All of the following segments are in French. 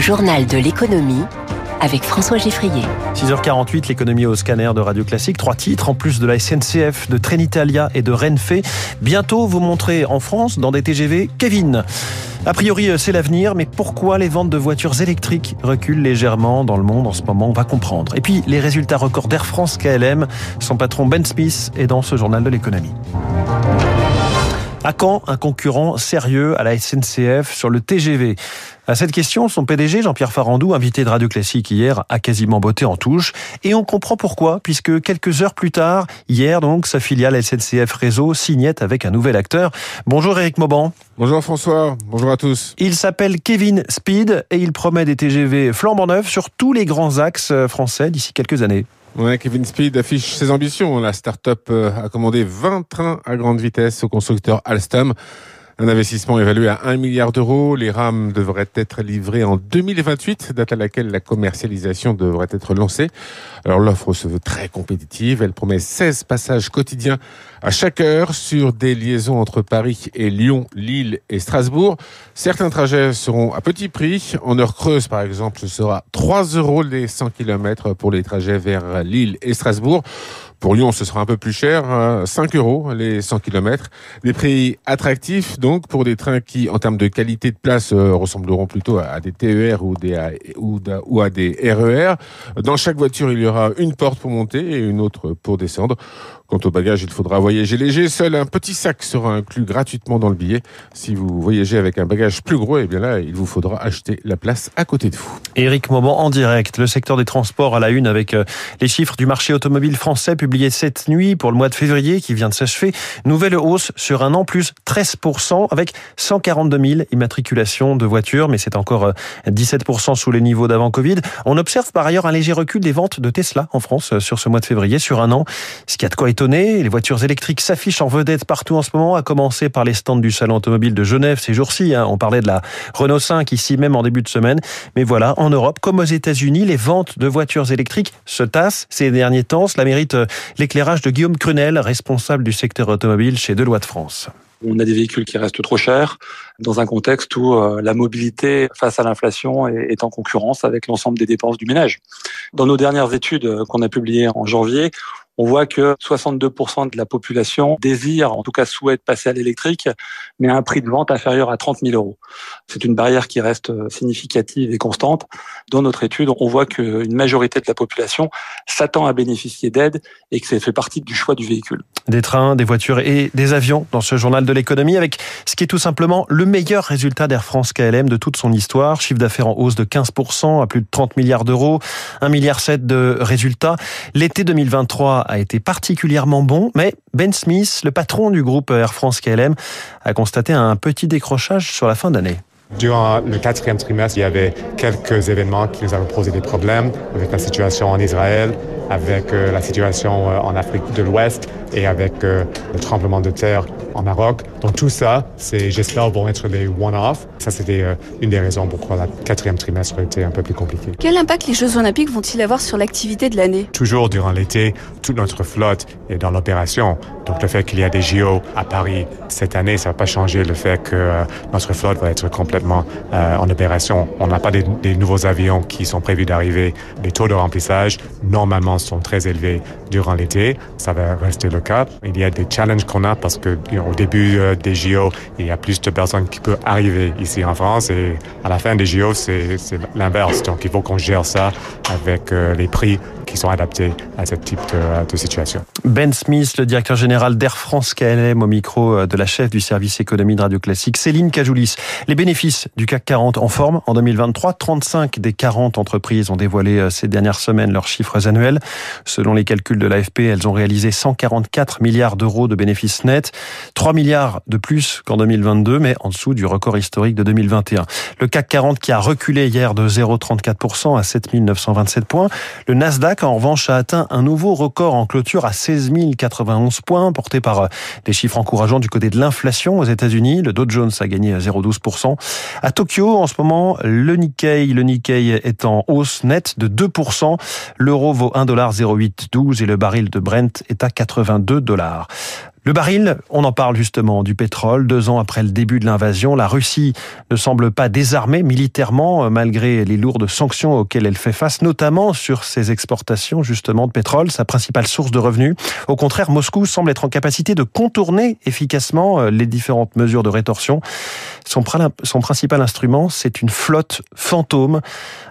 journal de l'économie avec François Geffrier. 6h48, l'économie au scanner de Radio Classique. Trois titres, en plus de la SNCF, de Trenitalia et de Renfe. Bientôt, vous montrez en France, dans des TGV, Kevin. A priori, c'est l'avenir, mais pourquoi les ventes de voitures électriques reculent légèrement dans le monde en ce moment? On va comprendre. Et puis, les résultats records d'Air France KLM. Son patron Ben Smith est dans ce journal de l'économie. À quand un concurrent sérieux à la SNCF sur le TGV à cette question, son PDG, Jean-Pierre Farandou, invité de Radio Classique hier, a quasiment botté en touche. Et on comprend pourquoi, puisque quelques heures plus tard, hier donc, sa filiale SNCF Réseau signait avec un nouvel acteur. Bonjour Eric Mauban. Bonjour François, bonjour à tous. Il s'appelle Kevin Speed et il promet des TGV flambant neufs sur tous les grands axes français d'ici quelques années. Kevin Speed affiche ses ambitions. La start-up euh, a commandé 20 trains à grande vitesse au constructeur Alstom. Un investissement évalué à 1 milliard d'euros. Les rames devraient être livrées en 2028, date à laquelle la commercialisation devrait être lancée. Alors l'offre se veut très compétitive. Elle promet 16 passages quotidiens à chaque heure sur des liaisons entre Paris et Lyon, Lille et Strasbourg. Certains trajets seront à petit prix. En heure creuse, par exemple, ce sera 3 euros les 100 km pour les trajets vers Lille et Strasbourg. Pour Lyon, ce sera un peu plus cher, 5 hein, euros les 100 km. Des prix attractifs donc pour des trains qui, en termes de qualité de place, euh, ressembleront plutôt à des TER ou, ou à des RER. E Dans chaque voiture, il y aura une porte pour monter et une autre pour descendre. Quant au bagage, il faudra voyager léger. Seul un petit sac sera inclus gratuitement dans le billet. Si vous voyagez avec un bagage plus gros, eh bien là, il vous faudra acheter la place à côté de vous. Éric Moment en direct. Le secteur des transports à la une avec euh, les chiffres du marché automobile français publiés cette nuit pour le mois de février qui vient de s'achever. Nouvelle hausse sur un an plus 13% avec 142 000 immatriculations de voitures, mais c'est encore 17% euh, sous les niveaux d'avant Covid. On observe par ailleurs un léger recul des ventes de Tesla en France euh, sur ce mois de février sur un an, ce qui a de quoi les voitures électriques s'affichent en vedette partout en ce moment, à commencer par les stands du Salon automobile de Genève ces jours-ci. Hein. On parlait de la Renault 5 ici même en début de semaine. Mais voilà, en Europe, comme aux États-Unis, les ventes de voitures électriques se tassent ces derniers temps. Cela mérite euh, l'éclairage de Guillaume Crunel, responsable du secteur automobile chez Deloitte France. On a des véhicules qui restent trop chers dans un contexte où euh, la mobilité face à l'inflation est en concurrence avec l'ensemble des dépenses du ménage. Dans nos dernières études euh, qu'on a publiées en janvier, on voit que 62% de la population désire, en tout cas souhaite passer à l'électrique, mais à un prix de vente inférieur à 30 000 euros. C'est une barrière qui reste significative et constante. Dans notre étude, on voit qu'une majorité de la population s'attend à bénéficier d'aide et que ça fait partie du choix du véhicule. Des trains, des voitures et des avions dans ce journal de l'économie avec ce qui est tout simplement le meilleur résultat d'Air France KLM de toute son histoire. Chiffre d'affaires en hausse de 15% à plus de 30 milliards d'euros, 1 milliard 7 de résultats. L'été 2023 a été particulièrement bon, mais Ben Smith, le patron du groupe Air France KLM, a constaté un petit décrochage sur la fin d'année. Durant le quatrième trimestre, il y avait quelques événements qui nous avaient posé des problèmes avec la situation en Israël, avec euh, la situation euh, en Afrique de l'Ouest et avec euh, le tremblement de terre en Maroc. Donc tout ça, c'est j'espère vont être des one-off. Ça c'était une des raisons pourquoi la quatrième trimestre a été un peu plus compliqué. Quel impact les Jeux Olympiques vont-ils avoir sur l'activité de l'année? Toujours durant l'été, toute notre flotte est dans l'opération. Donc le fait qu'il y a des JO à Paris cette année, ça va pas changer le fait que notre flotte va être complètement en opération. On n'a pas des, des nouveaux avions qui sont prévus d'arriver. Les taux de remplissage normalement sont très élevés durant l'été. Ça va rester le Il y a des challenges qu'on a parce que au début euh, des JO, il y a plus de personnes qui peuvent arriver ici en France et à la fin des JO, c'est l'inverse. Donc il faut qu'on gère ça avec euh, les prix qui sont adaptés à ce type de, situation. Ben Smith, le directeur général d'Air France KLM au micro euh, de la chef du service économie de Radio Classique, Céline Cajoulis. Les bénéfices du CAC 40 en forme en 2023. 35 des 40 entreprises ont dévoilé ces dernières semaines leurs chiffres annuels. Selon les calculs de l'AFP, elles ont réalisé 144 milliards d'euros de bénéfices nets, 3 milliards de plus qu'en 2022, mais en dessous du record historique de 2021. Le CAC 40 qui a reculé hier de 0,34% à 7927 points. Le Nasdaq, en revanche, a atteint un nouveau record en clôture à 16 091 points, porté par euh, des chiffres encourageants du côté de l'inflation aux États-Unis. Le Dow Jones a gagné 0,12%. À Tokyo, en ce moment, le Nikkei, le Nikkei est en hausse nette de 2%. L'euro vaut 1,0812 et le baril de Brent est à 82 dollars. Le baril, on en parle justement du pétrole. Deux ans après le début de l'invasion, la Russie ne semble pas désarmée militairement euh, malgré les lourdes sanctions auxquelles elle fait face, notamment sur ses exportations justement de pétrole, sa principale source de revenus. Au contraire, Moscou semble être en capacité de contourner efficacement euh, les différentes mesures de rétorsion. Son, principal instrument, c'est une flotte fantôme.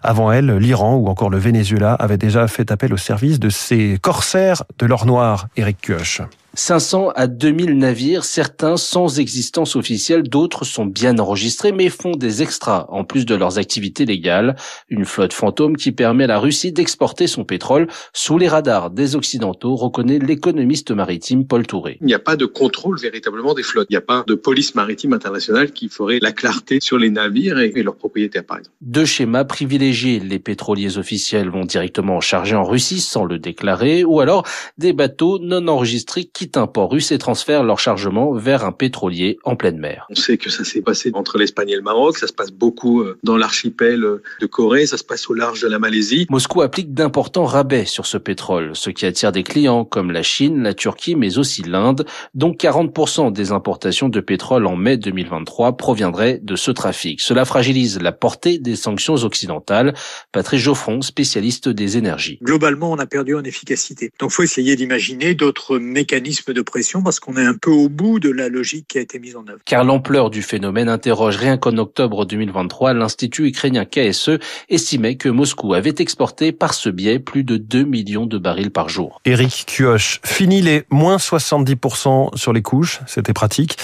Avant elle, l'Iran ou encore le Venezuela avaient déjà fait appel au service de ces corsaires de l'or noir, Eric Kioch. 500 à 2000 navires, certains sans existence officielle, d'autres sont bien enregistrés mais font des extras en plus de leurs activités légales. Une flotte fantôme qui permet à la Russie d'exporter son pétrole sous les radars des Occidentaux, reconnaît l'économiste maritime Paul Touré. Il n'y a pas de contrôle véritablement des flottes. Il n'y a pas de police maritime internationale qui ferait la clarté sur les navires et leurs propriétaires par exemple. Deux schémas privilégiés. Les pétroliers officiels vont directement charger en Russie sans le déclarer ou alors des bateaux non enregistrés quittent un port russe et transfèrent leur chargement vers un pétrolier en pleine mer. On sait que ça s'est passé entre l'Espagne et le Maroc, ça se passe beaucoup euh, dans l'archipel euh, de Corée, ça se passe au large de la Malaisie. Moscou applique d'importants rabais sur ce pétrole, ce qui attire des clients comme la Chine, la Turquie, mais aussi l'Inde, dont 40% des importations de pétrole en mai 2023 proviendraient de ce trafic. Cela fragilise la portée des sanctions occidentales. Patrice Geoffron, spécialiste des énergies. Globalement, on a perdu en efficacité. Donc, faut essayer d'imaginer d'autres mécanismes de pression parce qu'on est un peu au bout de la logique qui a été mise en œuvre. Car l'ampleur du phénomène interroge rien qu'en octobre 2023, l'Institut ukrainien KSE estimait que Moscou avait exporté par ce biais plus de 2 millions de barils par jour. Eric Kioch, fini les moins 70% sur les couches, c'était pratique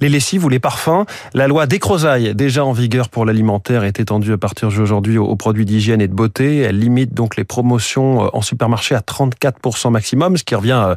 les lessives ou les parfums. La loi Décrozaille, déjà en vigueur pour l'alimentaire, est étendue à partir d'aujourd'hui aux produits d'hygiène et de beauté. Elle limite donc les promotions euh, en supermarché à 34% maximum, ce qui revient euh,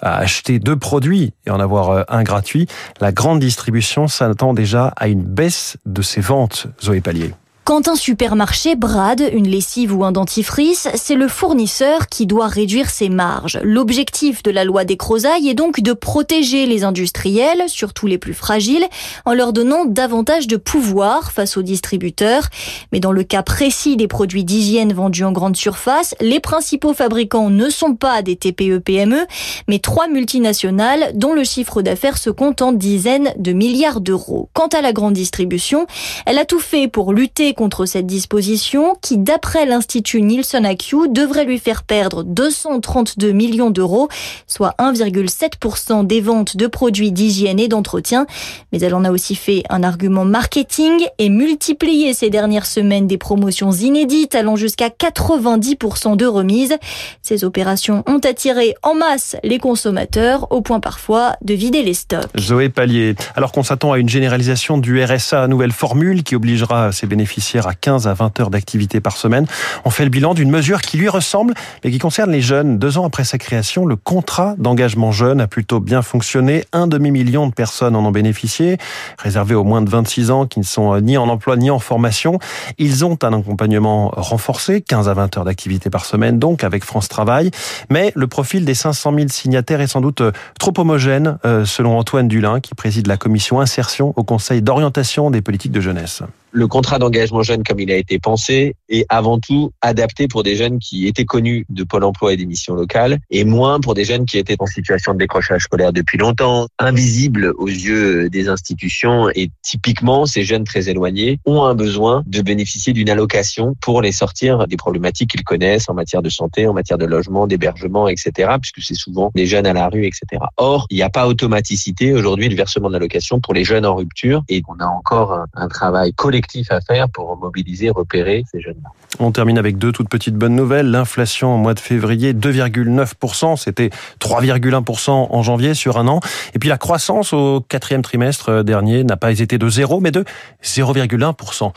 à acheter deux produits et en avoir euh, un gratuit. La grande distribution s'attend déjà à une baisse de ses ventes, Zoé Pallier. Quand un supermarché brade une lessive ou un dentifrice, c'est le fournisseur qui doit réduire ses marges. L'objectif de la loi des Crozailles est donc de protéger les industriels, surtout les plus fragiles, en leur donnant davantage de pouvoir face aux distributeurs. Mais dans le cas précis des produits d'hygiène vendus en grande surface, les principaux fabricants ne sont pas des TPE-PME, mais trois multinationales dont le chiffre d'affaires se compte en dizaines de milliards d'euros. Quant à la grande distribution, elle a tout fait pour lutter contre cette disposition qui, d'après l'Institut Nielsen IQ, devrait lui faire perdre 232 millions d'euros, soit 1,7% des ventes de produits d'hygiène et d'entretien. Mais elle en a aussi fait un argument marketing et multiplié ces dernières semaines des promotions inédites allant jusqu'à 90% de remises. Ces opérations ont attiré en masse les consommateurs au point parfois de vider les stocks. Zoé Pallier, alors qu'on s'attend à une généralisation du RSA, nouvelle formule qui obligera ses bénéficiaires à 15 à 20 heures d'activité par semaine. On fait le bilan d'une mesure qui lui ressemble, mais qui concerne les jeunes. Deux ans après sa création, le contrat d'engagement jeune a plutôt bien fonctionné. Un demi-million de personnes en ont bénéficié, réservé aux moins de 26 ans qui ne sont euh, ni en emploi ni en formation. Ils ont un accompagnement renforcé, 15 à 20 heures d'activité par semaine, donc avec France Travail. Mais le profil des 500 000 signataires est sans doute euh, trop homogène, euh, selon Antoine Dulin, qui préside la commission insertion au Conseil d'orientation des politiques de jeunesse le contrat d'engagement jeune comme il a été pensé est avant tout adapté pour des jeunes qui étaient connus de Pôle emploi et des missions locales et moins pour des jeunes qui étaient en situation de décrochage scolaire depuis longtemps, invisibles aux yeux des institutions et typiquement ces jeunes très éloignés ont un besoin de bénéficier d'une allocation pour les sortir des problématiques qu'ils connaissent en matière de santé, en matière de logement, d'hébergement, etc. puisque c'est souvent des jeunes à la rue, etc. Or, il n'y a pas automaticité aujourd'hui le versement de l'allocation pour les jeunes en rupture et on a encore un, un travail collectif à faire pour mobiliser, repérer ces jeunes-là. On termine avec deux toutes petites bonnes nouvelles. L'inflation au mois de février, 2,9%. C'était 3,1% en janvier sur un an. Et puis la croissance au quatrième trimestre dernier n'a pas été de 0, mais de 0,1%.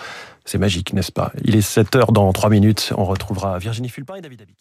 C'est magique, n'est-ce pas? Il est 7 heures dans 3 minutes. On retrouvera Virginie Fulpin et David Abic.